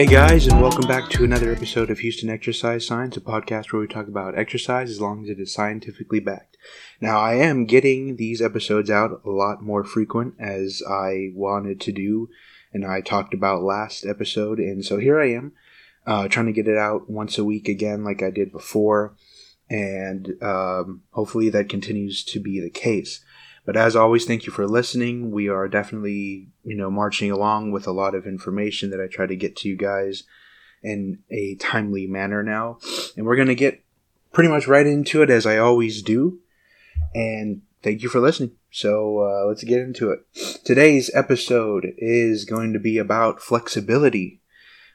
Hey guys, and welcome back to another episode of Houston Exercise Science, a podcast where we talk about exercise as long as it is scientifically backed. Now, I am getting these episodes out a lot more frequent as I wanted to do, and I talked about last episode, and so here I am, uh, trying to get it out once a week again, like I did before, and um, hopefully that continues to be the case. But as always, thank you for listening. We are definitely, you know, marching along with a lot of information that I try to get to you guys in a timely manner now. And we're going to get pretty much right into it as I always do. And thank you for listening. So uh, let's get into it. Today's episode is going to be about flexibility,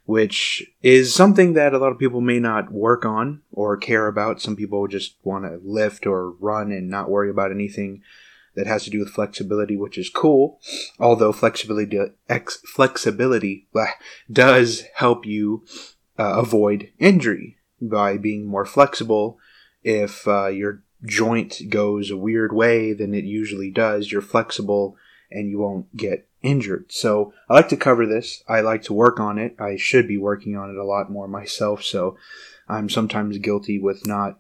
which is something that a lot of people may not work on or care about. Some people just want to lift or run and not worry about anything that has to do with flexibility, which is cool. Although flexibility ex, flexibility does help you uh, avoid injury by being more flexible. If uh, your joint goes a weird way than it usually does, you're flexible and you won't get injured. So I like to cover this. I like to work on it. I should be working on it a lot more myself. So I'm sometimes guilty with not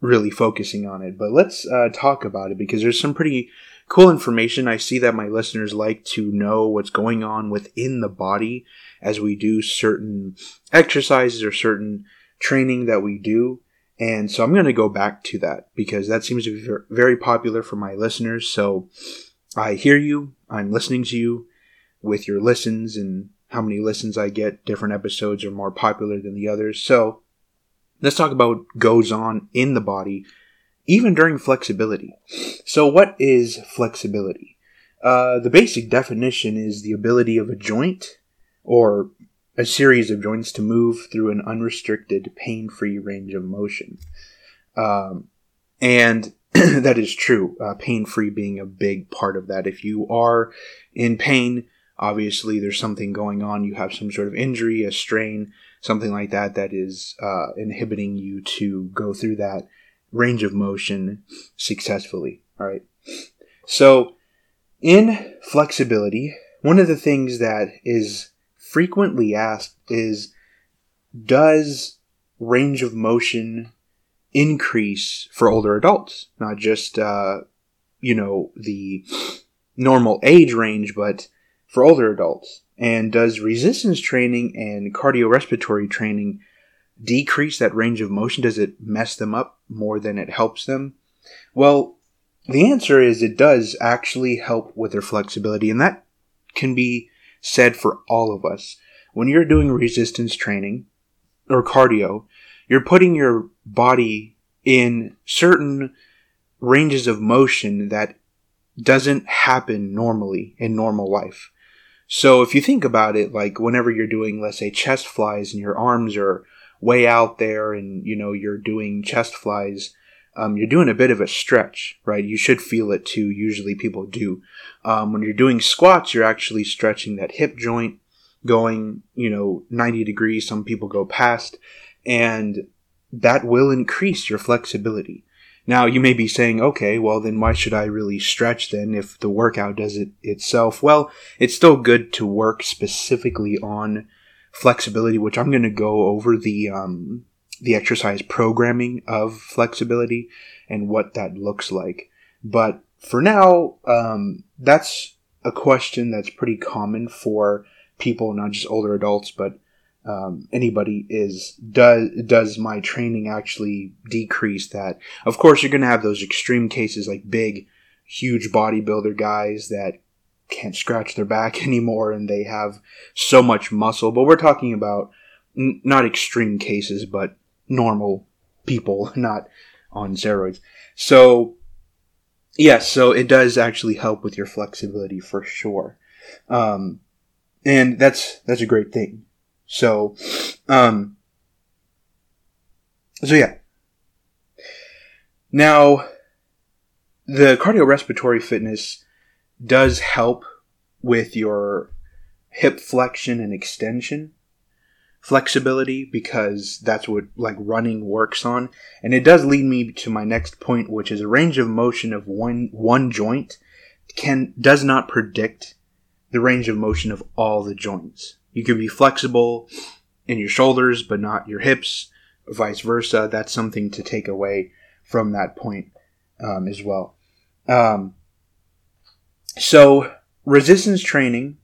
really focusing on it. But let's uh, talk about it because there's some pretty cool information. I see that my listeners like to know what's going on within the body as we do certain exercises or certain training that we do. And so I'm going to go back to that because that seems to be very popular for my listeners. So I hear you. I'm listening to you with your listens and how many listens I get. Different episodes are more popular than the others. So let's talk about goes on in the body, even during flexibility. So, what is flexibility? Uh, the basic definition is the ability of a joint or a series of joints to move through an unrestricted, pain free range of motion. Um, and that is true, uh, pain free being a big part of that. If you are in pain, obviously there's something going on, you have some sort of injury, a strain, something like that that is uh, inhibiting you to go through that range of motion successfully. All right. So, in flexibility, one of the things that is frequently asked is Does range of motion increase for older adults? Not just, uh, you know, the normal age range, but for older adults. And does resistance training and cardiorespiratory training decrease that range of motion? Does it mess them up more than it helps them? Well, the answer is it does actually help with their flexibility, and that can be said for all of us. When you're doing resistance training or cardio, you're putting your body in certain ranges of motion that doesn't happen normally in normal life. So if you think about it, like whenever you're doing, let's say, chest flies and your arms are way out there and, you know, you're doing chest flies, um, you're doing a bit of a stretch, right? You should feel it too. Usually people do. Um, when you're doing squats, you're actually stretching that hip joint going, you know, 90 degrees. Some people go past and that will increase your flexibility. Now you may be saying, okay, well then why should I really stretch then if the workout does it itself? Well, it's still good to work specifically on flexibility, which I'm going to go over the um, the exercise programming of flexibility and what that looks like. But for now, um, that's a question that's pretty common for people, not just older adults, but um, anybody is does does my training actually decrease that? Of course you're going to have those extreme cases like big huge bodybuilder guys that can't scratch their back anymore and they have so much muscle but we're talking about n- not extreme cases but normal people not on steroids. So yes so it does actually help with your flexibility for sure. Um, and that's that's a great thing so, um, so yeah. Now, the cardiorespiratory fitness does help with your hip flexion and extension flexibility because that's what like running works on and it does lead me to my next point which is a range of motion of one one joint can does not predict the range of motion of all the joints You can be flexible in your shoulders, but not your hips, vice versa. That's something to take away from that point um, as well. Um, so, resistance training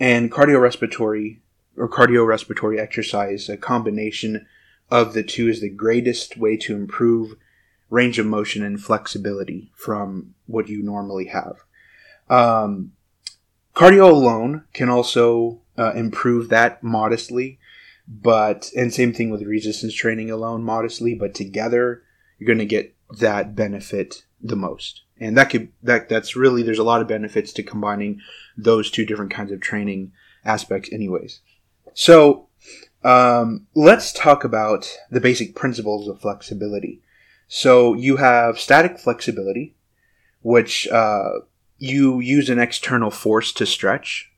and cardiorespiratory or cardiorespiratory exercise, a combination of the two, is the greatest way to improve range of motion and flexibility from what you normally have. Um, cardio alone can also uh, improve that modestly, but and same thing with resistance training alone modestly, but together you're going to get that benefit the most. And that could that that's really there's a lot of benefits to combining those two different kinds of training aspects anyways. So, um, let's talk about the basic principles of flexibility. So you have static flexibility, which uh, you use an external force to stretch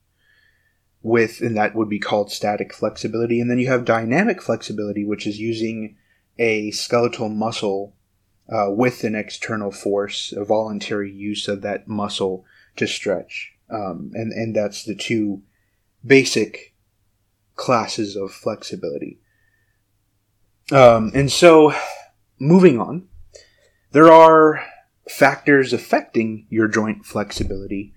with, and that would be called static flexibility. And then you have dynamic flexibility, which is using a skeletal muscle uh, with an external force, a voluntary use of that muscle to stretch. Um, and, and that's the two basic classes of flexibility. Um, and so moving on, there are factors affecting your joint flexibility,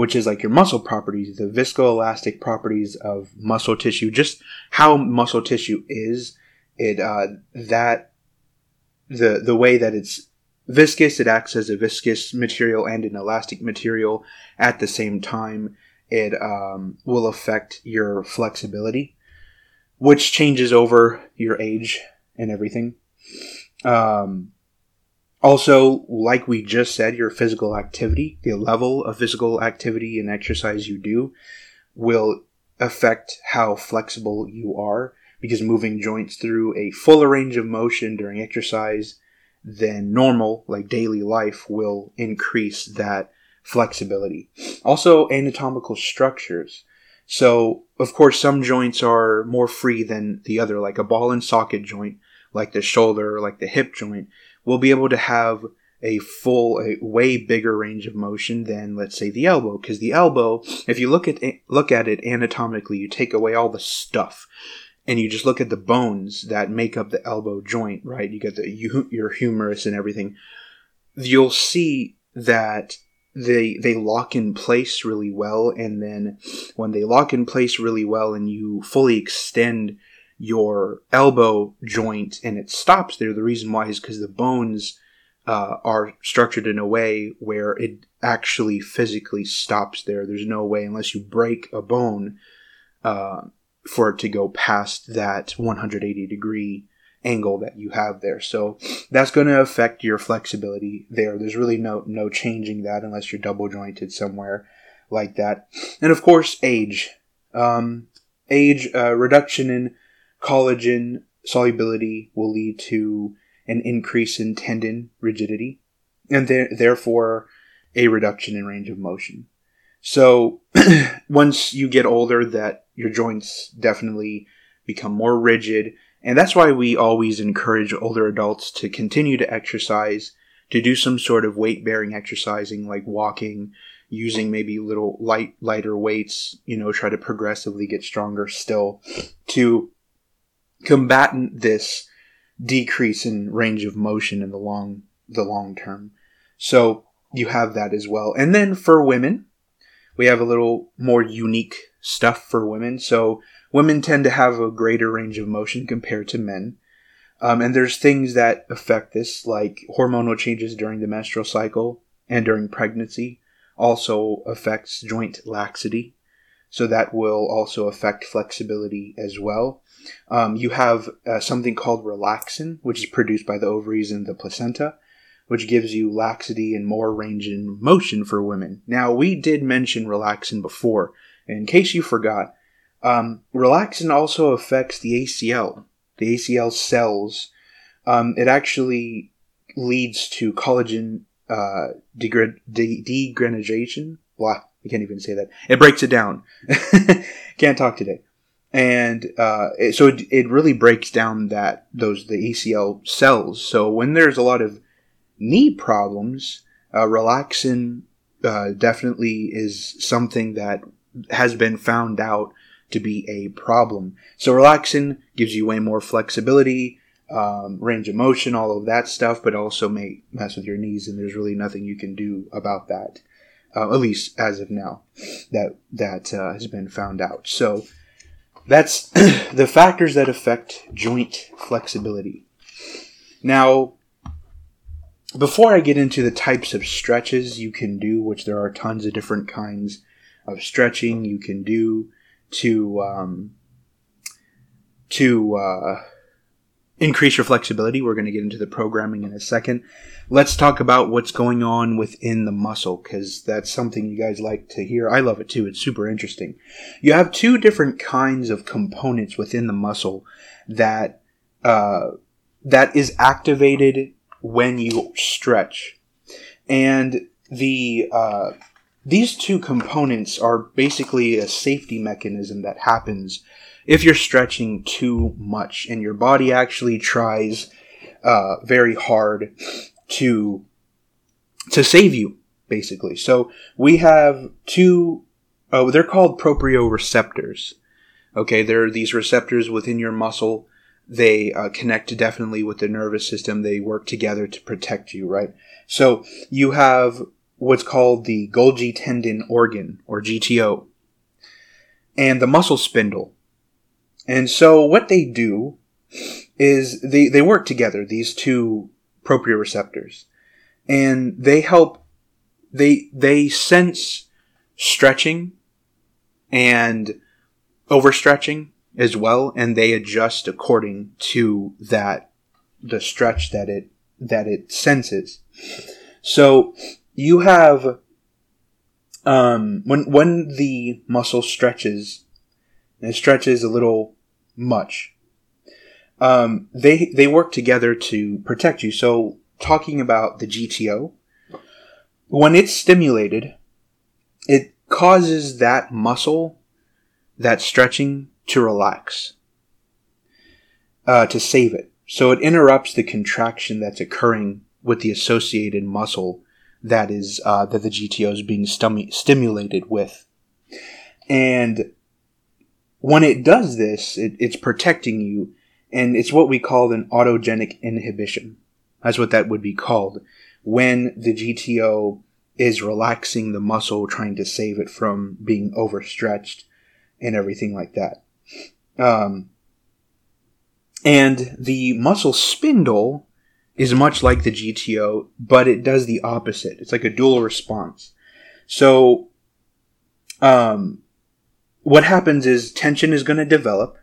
which is like your muscle properties, the viscoelastic properties of muscle tissue, just how muscle tissue is. It uh, that the the way that it's viscous, it acts as a viscous material and an elastic material at the same time. It um, will affect your flexibility, which changes over your age and everything. Um, also, like we just said, your physical activity, the level of physical activity and exercise you do, will affect how flexible you are because moving joints through a fuller range of motion during exercise than normal, like daily life, will increase that flexibility. Also, anatomical structures. So, of course, some joints are more free than the other, like a ball and socket joint like the shoulder, like the hip joint, will be able to have a full, a way bigger range of motion than, let's say, the elbow. Because the elbow, if you look at look at it anatomically, you take away all the stuff, and you just look at the bones that make up the elbow joint. Right, you get the you, your humerus and everything. You'll see that they they lock in place really well, and then when they lock in place really well, and you fully extend your elbow joint and it stops there, the reason why is because the bones uh, are structured in a way where it actually physically stops there. There's no way, unless you break a bone, uh, for it to go past that 180 degree angle that you have there. So that's going to affect your flexibility there. There's really no no changing that unless you're double jointed somewhere like that. And of course, age. Um, age uh, reduction in Collagen solubility will lead to an increase in tendon rigidity and th- therefore a reduction in range of motion. So once you get older that your joints definitely become more rigid and that's why we always encourage older adults to continue to exercise, to do some sort of weight bearing exercising like walking, using maybe little light lighter weights, you know, try to progressively get stronger still to combatant this decrease in range of motion in the long the long term. So you have that as well. And then for women, we have a little more unique stuff for women. So women tend to have a greater range of motion compared to men. Um, and there's things that affect this, like hormonal changes during the menstrual cycle and during pregnancy, also affects joint laxity. So that will also affect flexibility as well. Um, you have uh, something called relaxin, which is produced by the ovaries and the placenta, which gives you laxity and more range in motion for women. Now, we did mention relaxin before. In case you forgot, um, relaxin also affects the ACL, the ACL cells. Um, it actually leads to collagen uh, degrad- de- degranulation. Blah, I can't even say that. It breaks it down. can't talk today and uh, it, so it, it really breaks down that those the ACL cells. So when there's a lot of knee problems, uh, relaxin uh, definitely is something that has been found out to be a problem. So relaxin gives you way more flexibility, um, range of motion, all of that stuff, but also may mess with your knees, and there's really nothing you can do about that. Uh, at least as of now, that that uh, has been found out. So that's the factors that affect joint flexibility. Now, before I get into the types of stretches you can do, which there are tons of different kinds of stretching you can do to um, to uh, increase your flexibility. We're going to get into the programming in a second. Let's talk about what's going on within the muscle because that's something you guys like to hear. I love it too. It's super interesting. You have two different kinds of components within the muscle that uh, that is activated when you stretch, and the uh, these two components are basically a safety mechanism that happens if you're stretching too much and your body actually tries uh, very hard to to save you basically. So we have two oh they're called proprioceptors okay there are these receptors within your muscle. They uh, connect definitely with the nervous system. They work together to protect you right? So you have what's called the golgi tendon organ or gto and the muscle spindle and so what they do is they, they work together, these two proprioceptors. And they help they they sense stretching and overstretching as well, and they adjust according to that the stretch that it that it senses. So you have um, when when the muscle stretches, and it stretches a little much. Um, they they work together to protect you. So talking about the GTO, when it's stimulated, it causes that muscle, that stretching, to relax, uh, to save it. So it interrupts the contraction that's occurring with the associated muscle that is uh, that the GTO is being stimulated with, and when it does this, it, it's protecting you, and it's what we call an autogenic inhibition. That's what that would be called when the GTO is relaxing the muscle, trying to save it from being overstretched and everything like that. Um, and the muscle spindle is much like the GTO, but it does the opposite. It's like a dual response. So, um, what happens is tension is going to develop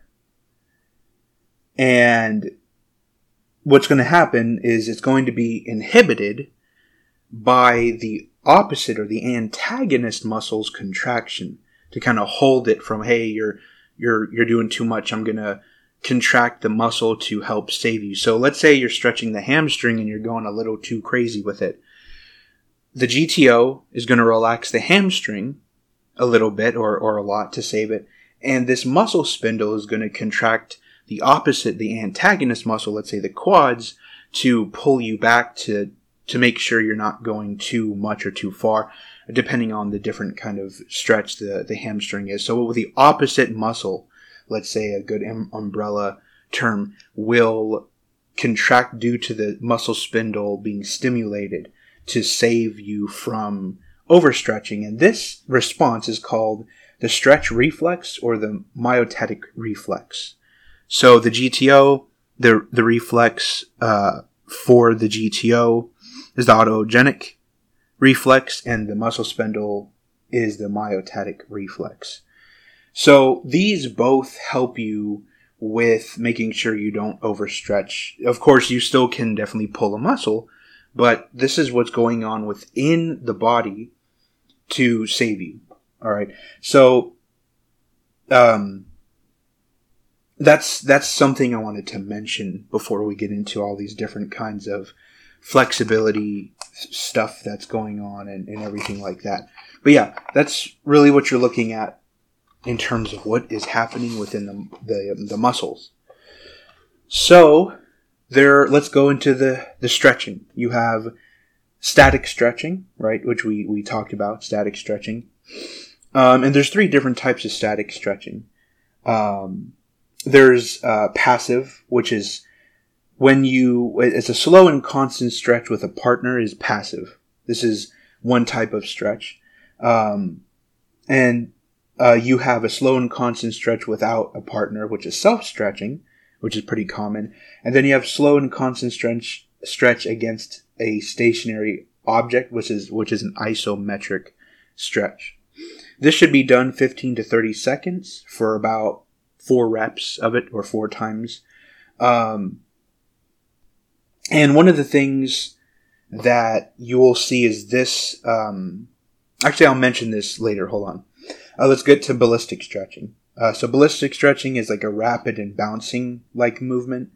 and what's going to happen is it's going to be inhibited by the opposite or the antagonist muscle's contraction to kind of hold it from hey you're you're you're doing too much. I'm going to contract the muscle to help save you. So let's say you're stretching the hamstring and you're going a little too crazy with it. The gto is going to relax the hamstring a little bit or, or a lot to save it. And this muscle spindle is going to contract the opposite, the antagonist muscle, let's say the quads, to pull you back to, to make sure you're not going too much or too far, depending on the different kind of stretch the, the hamstring is. So with the opposite muscle, let's say a good um, umbrella term, will contract due to the muscle spindle being stimulated to save you from overstretching. And this response is called the stretch reflex or the myotatic reflex. So the GTO, the, the reflex uh, for the GTO is the autogenic reflex, and the muscle spindle is the myotatic reflex. So these both help you with making sure you don't overstretch. Of course, you still can definitely pull a muscle, but this is what's going on within the body to save you. All right. So, um, that's that's something I wanted to mention before we get into all these different kinds of flexibility stuff that's going on and, and everything like that. But yeah, that's really what you're looking at in terms of what is happening within the the, the muscles. So there, let's go into the the stretching. You have static stretching, right, which we, we talked about, static stretching. Um, and there's three different types of static stretching. Um, there's uh, passive, which is when you it's a slow and constant stretch with a partner is passive. This is one type of stretch, um, and uh, you have a slow and constant stretch without a partner, which is self stretching, which is pretty common, and then you have slow and constant stretch stretch against a stationary object, which is which is an isometric stretch. This should be done 15 to 30 seconds for about four reps of it or four times. Um, and one of the things that you will see is this. Um, actually, I'll mention this later. Hold on. Uh, let's get to ballistic stretching. Uh, so ballistic stretching is like a rapid and bouncing like movement.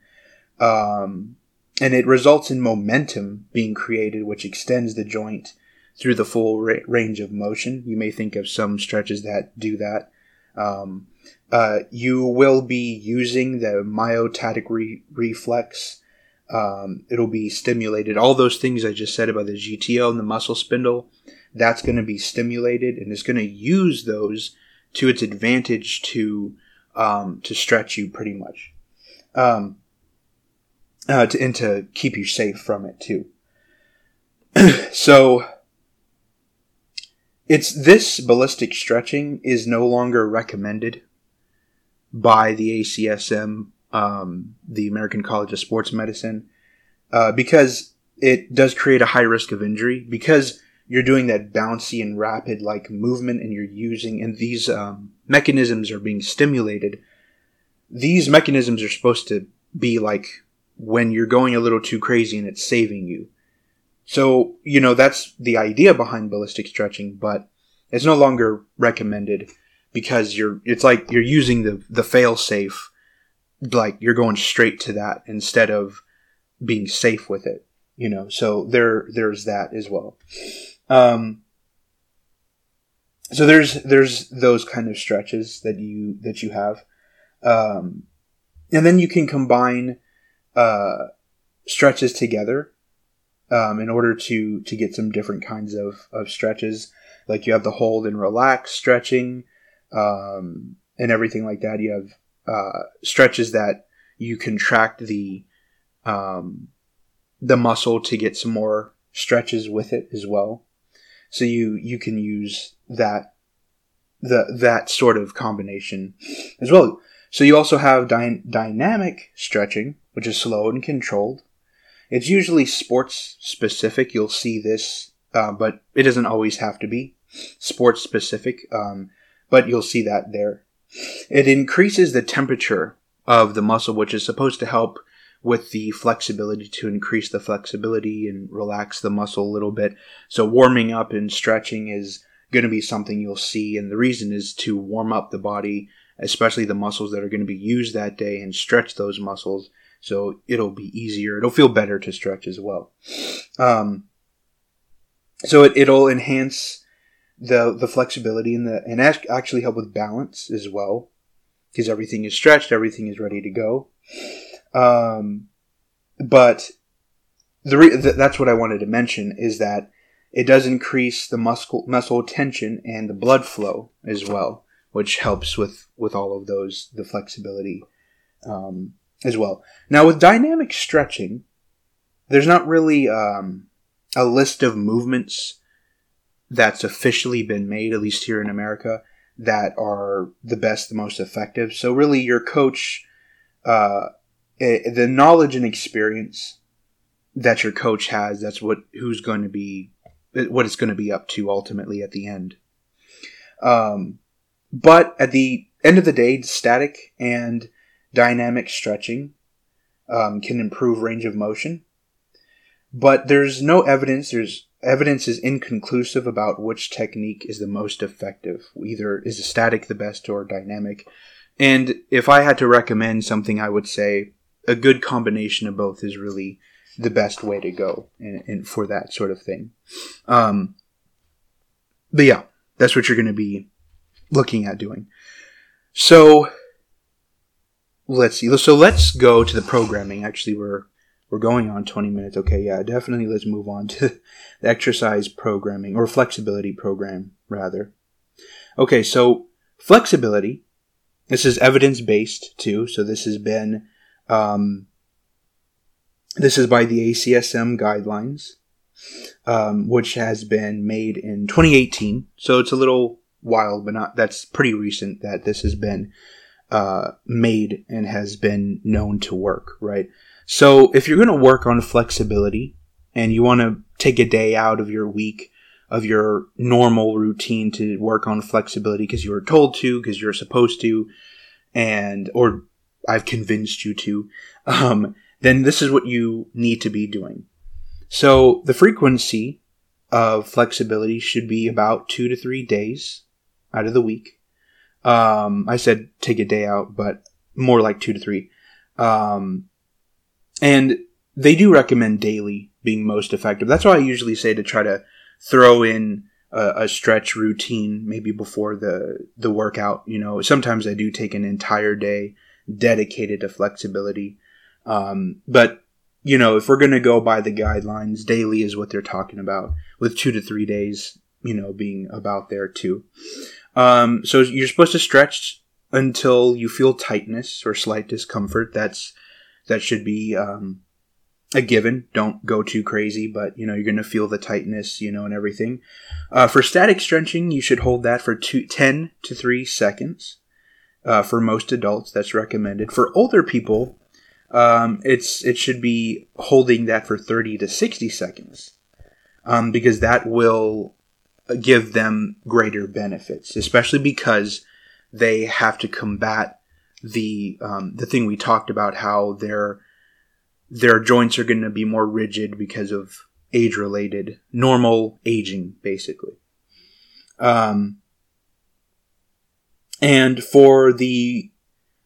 Um, and it results in momentum being created, which extends the joint through the full ra- range of motion. You may think of some stretches that do that. Um, uh, you will be using the myotatic re- reflex. Um, it'll be stimulated. All those things I just said about the GTO and the muscle spindle, that's going to be stimulated, and it's going to use those to its advantage to um, to stretch you pretty much, um, uh, to, and to keep you safe from it too. so it's this ballistic stretching is no longer recommended by the ACSM, um, the American College of Sports Medicine, uh, because it does create a high risk of injury because you're doing that bouncy and rapid like movement and you're using and these um, mechanisms are being stimulated these mechanisms are supposed to be like when you're going a little too crazy and it's saving you so, you know, that's the idea behind ballistic stretching, but it's no longer recommended because you're, it's like you're using the, the fail safe, like you're going straight to that instead of being safe with it, you know, so there, there's that as well. Um, so there's, there's those kind of stretches that you, that you have. Um, and then you can combine, uh, stretches together um, in order to to get some different kinds of, of stretches. Like you have the hold and relax stretching um, and everything like that. You have uh, stretches that you contract the um, the muscle to get some more stretches with it as well. So you you can use that the that sort of combination as well. So you also have dy- dynamic stretching, which is slow and controlled. It's usually sports specific. You'll see this, uh, but it doesn't always have to be sports specific. Um, but you'll see that there. It increases the temperature of the muscle, which is supposed to help with the flexibility to increase the flexibility and relax the muscle a little bit. So warming up and stretching is going to be something you'll see, and the reason is to warm up the body, especially the muscles that are going to be used that day, and stretch those muscles so it'll be easier. It'll feel better to stretch as well. Um, so it, it'll enhance the the flexibility and the and actually help with balance as well because everything is stretched, everything is ready to go. Um, but the re- th- that's what I wanted to mention is that it does increase the muscle muscle tension and the blood flow as well, which helps with with all of those the flexibility. Um, as well. Now, with dynamic stretching, there's not really um, a list of movements that's officially been made, at least here in America, that are the best, the most effective. So, really, your coach, uh, eh, the knowledge and experience that your coach has, that's what who's going to be, what it's going to be up to ultimately at the end. Um, but at the end of the day, static and dynamic stretching um, can improve range of motion, but there's no evidence. There's evidence is inconclusive about which technique is the most effective. Either is a static the best or dynamic. And if I had to recommend something, I would say a good combination of both is really the best way to go and, and for that sort of thing. Um, but yeah, that's what you're going to be looking at doing. So let's see. So let's go to the programming. Actually, we're we're going on 20 minutes. Okay, yeah, definitely let's move on to the exercise programming or flexibility program rather. Okay, so flexibility this is evidence based too. So this has been, um, this is by the ACSM guidelines, um, which has been made in 2018. So it's a little wild, but not, that's pretty recent that this has been, uh, made and has been known to work, right? So if you're going to work on flexibility and you want to take a day out of your week of your normal routine to work on flexibility because you were told to, because you're supposed to, and or I've convinced you to, um, then this is what you need to be doing. So the frequency of flexibility should be about two to three days out of the week. Um, I said take a day out, but more like two to three. Um, and they do recommend daily being most effective. That's why I usually say to try to throw in a, a, stretch routine maybe before the the workout. You know, sometimes I do take an entire day dedicated to flexibility. Um, but you know, if we're to go by the guidelines, daily is what they're talking about, with two to three days, you know, being about there too. Um, so you're supposed to stretch until you feel tightness or slight discomfort. That's that should be um, a given. Don't go too crazy, but you know you're going to feel the tightness, you know, and everything. Uh, for static stretching, you should hold that for two, 10 to 3 seconds. Uh, for most adults, that's recommended. For older people, um, it's it should be holding that for 30 to 60 seconds, um, because that will give them greater benefits, especially because they have to combat the um, the thing we talked about how they're their joints are going to be more rigid because of age related normal aging basically. Um, and for the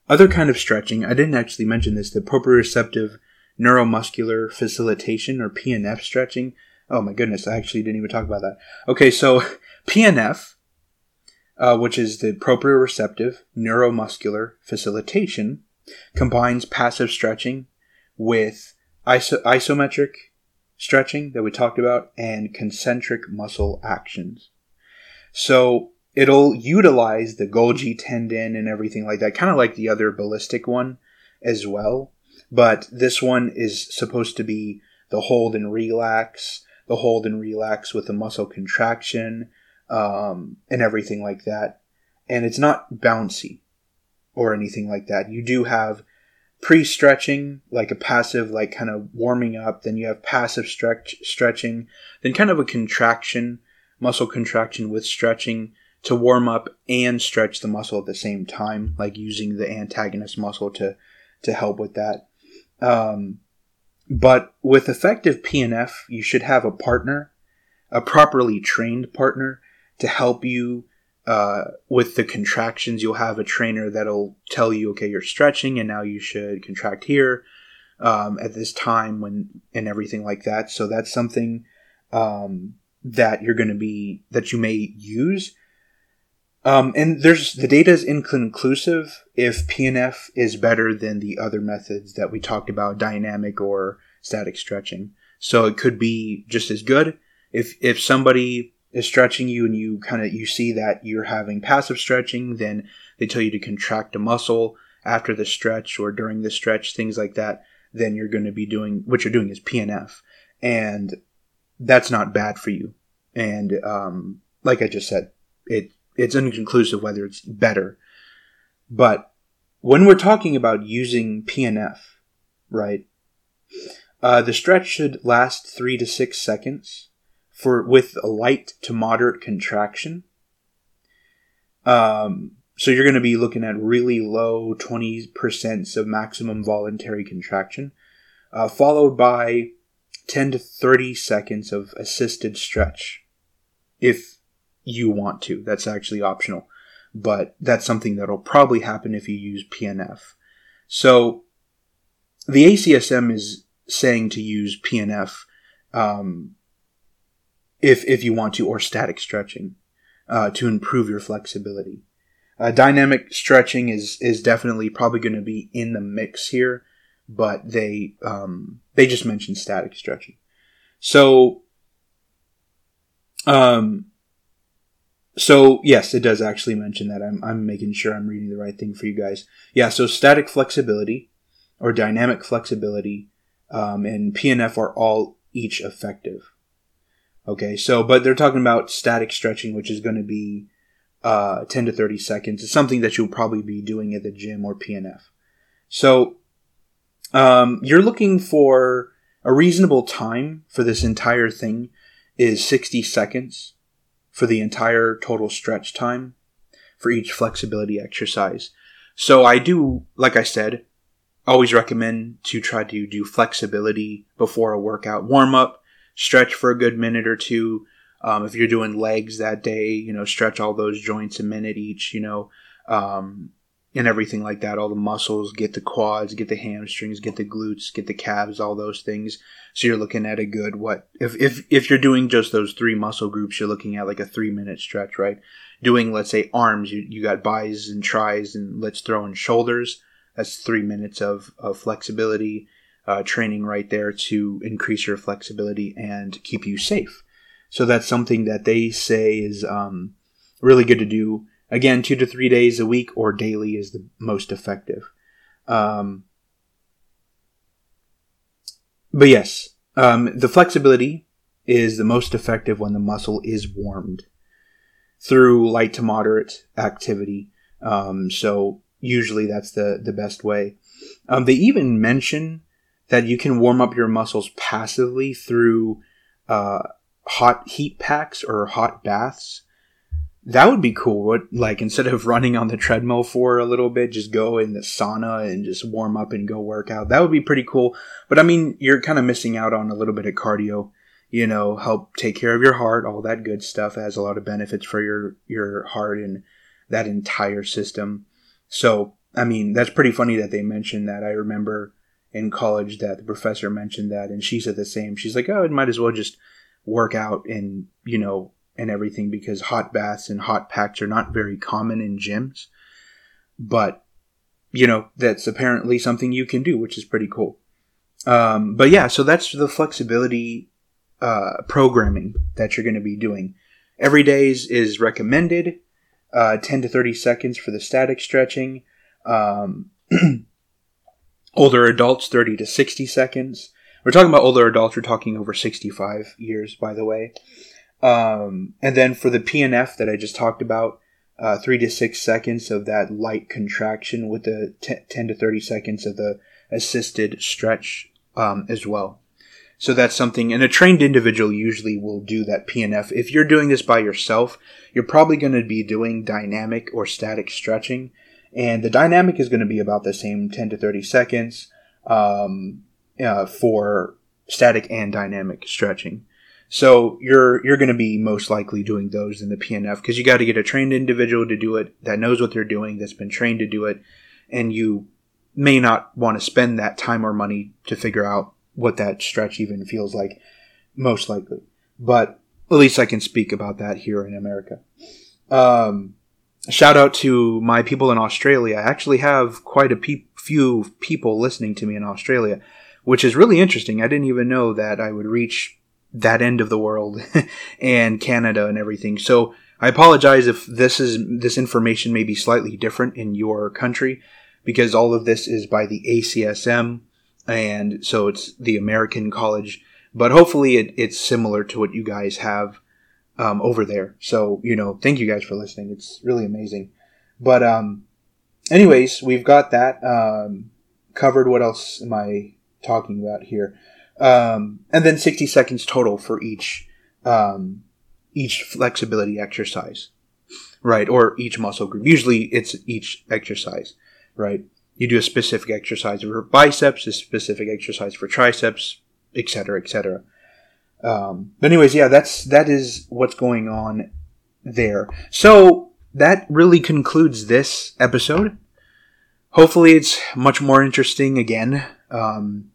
other kind of stretching i didn't actually mention this the proprioceptive neuromuscular facilitation or pnf stretching oh my goodness i actually didn't even talk about that okay so pnf uh, which is the proprioceptive neuromuscular facilitation combines passive stretching with iso- isometric stretching that we talked about and concentric muscle actions. So it'll utilize the Golgi tendon and everything like that, kind of like the other ballistic one as well. But this one is supposed to be the hold and relax, the hold and relax with the muscle contraction, um, and everything like that. And it's not bouncy or anything like that. You do have pre-stretching, like a passive, like kind of warming up. Then you have passive stretch stretching. Then kind of a contraction, muscle contraction with stretching to warm up and stretch the muscle at the same time, like using the antagonist muscle to to help with that. Um, but with effective PNF, you should have a partner, a properly trained partner to help you uh, with the contractions, you'll have a trainer that'll tell you, okay, you're stretching and now you should contract here um, at this time when and everything like that. So that's something um, that you're going to be that you may use. Um, and there's the data is inconclusive if PNF is better than the other methods that we talked about, dynamic or static stretching. So it could be just as good. If if somebody is stretching you and you kind of you see that you're having passive stretching then they tell you to contract a muscle after the stretch or during the stretch things like that then you're going to be doing what you're doing is pnf and that's not bad for you. And um, like i just said it it's inconclusive whether it's better but when we're talking about using pnf right uh, the stretch should last three to six seconds for with a light to moderate contraction. Um, so you're going to be looking at really low 20% of maximum voluntary contraction, uh, followed by 10 to 30 seconds of assisted stretch if you want to. That's actually optional, but that's something that'll probably happen if you use PNF. So the ACSM is saying to use PNF um, if if you want to, or static stretching uh, to improve your flexibility. Uh, dynamic stretching is is definitely probably going to be in the mix here, but they um, they just mentioned static stretching. So, um, so yes, it does actually mention that. I'm I'm making sure I'm reading the right thing for you guys. Yeah, so static flexibility or dynamic flexibility um, and PNF are all each effective. Okay, so but they're talking about static stretching, which is going to be uh, 10 to 30 seconds. It's something that you'll probably be doing at the gym or PNF. So um, you're looking for a reasonable time for this entire thing is 60 seconds for the entire total stretch time for each flexibility exercise. So I do, like I said, always recommend to try to do flexibility before a workout warm up, stretch for a good minute or two. Um, if you're doing legs that day, you know, stretch all those joints a minute each, you know, um, and everything like that. All the muscles, get the quads, get the hamstrings, get the glutes, get the calves, all those things. So you're looking at a good what if if if you're doing just those three muscle groups, you're looking at like a three minute stretch, right? Doing let's say arms, you you got bis and tris, and let's throw in shoulders. That's three minutes of of flexibility uh, training right there to increase your flexibility and keep you safe. So that's something that they say is um, really good to do Again, two to three days a week or daily is the most effective. Um, but yes, um, the flexibility is the most effective when the muscle is warmed through light to moderate activity. Um, so usually that's the, the best way. Um, they even mention that you can warm up your muscles passively through uh, hot heat packs or hot baths. That would be cool. What like instead of running on the treadmill for a little bit, just go in the sauna and just warm up and go work out. That would be pretty cool. But I mean, you're kind of missing out on a little bit of cardio. You know, help take care of your heart, all that good stuff. It has a lot of benefits for your your heart and that entire system. So, I mean, that's pretty funny that they mentioned that. I remember in college that the professor mentioned that, and she said the same. She's like, "Oh, it might as well just work out and you know and everything because hot baths and hot packs are not very common in gyms. But, you know, that's apparently something you can do, which is pretty cool. Um, but yeah, so that's the flexibility uh, programming that you're going to be doing. Every day is, is recommended, uh, 10 to 30 seconds for the static stretching. Um, older adults, 30 to 60 seconds. We're talking about older adults, we're talking over 65 years, by the way. Um, and then for the PNF that I just talked about, uh, three to six seconds of that light contraction with the t- 10 to 30 seconds of the assisted stretch um, as well. So that's something, and a trained individual usually will do that PNF. If you're doing this by yourself, you're probably going to be doing dynamic or static stretching. And the dynamic is going to be about the same 10 to 30 seconds um, uh, for static and dynamic stretching. So you're you're going to be most likely doing those in the PNF because you got to get a trained individual to do it that knows what they're doing, that's been trained to do it, and you may not want to spend that time or money to figure out what that stretch even feels like, most likely. But at least I can speak about that here in America. Um, shout out to my people in Australia. I actually have quite a pe- few people listening to me in Australia, which is really interesting. I didn't even know that I would reach that end of the world and Canada and everything. So I apologize if this is this information may be slightly different in your country because all of this is by the ACSM and so it's the American College. But hopefully it, it's similar to what you guys have um, over there. So you know, thank you guys for listening. It's really amazing. But um, anyways, we've got that um, covered. What else am I talking about here? Um, and then 60 seconds total for each um, each flexibility exercise right? Or each muscle group. Usually it's each exercise right? You do a specific exercise for biceps a specific exercise for triceps etc etc um, but anyways yeah that's that is what's going on there. So that really concludes this episode. Hopefully it's much more interesting again um,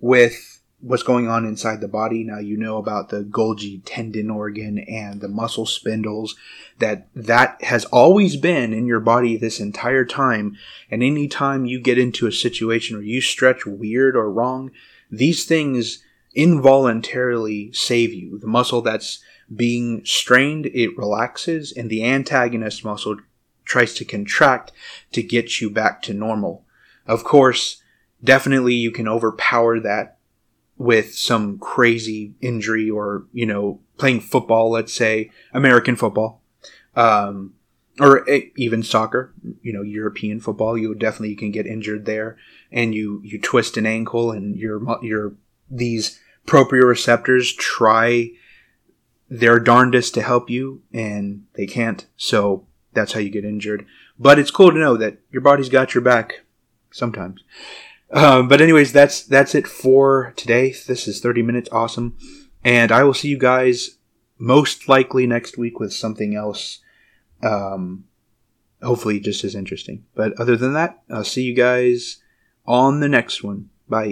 with what's going on inside the body. Now you know about the Golgi tendon organ and the muscle spindles that that has always been in your body this entire time. And anytime you get into a situation where you stretch weird or wrong, these things involuntarily save you. The muscle that's being strained, it relaxes, and the antagonist muscle tries to contract to get you back to normal. Of course, definitely you can overpower that with some crazy injury or, you know, playing football, let's say, American football, um, or even soccer, you know, European football, you definitely can get injured there and you, you twist an ankle and your, your, these proprioceptors try their darndest to help you and they can't. So that's how you get injured. But it's cool to know that your body's got your back sometimes. Um, but anyways, that's that's it for today. This is 30 minutes, awesome, and I will see you guys most likely next week with something else. Um, hopefully, just as interesting. But other than that, I'll see you guys on the next one.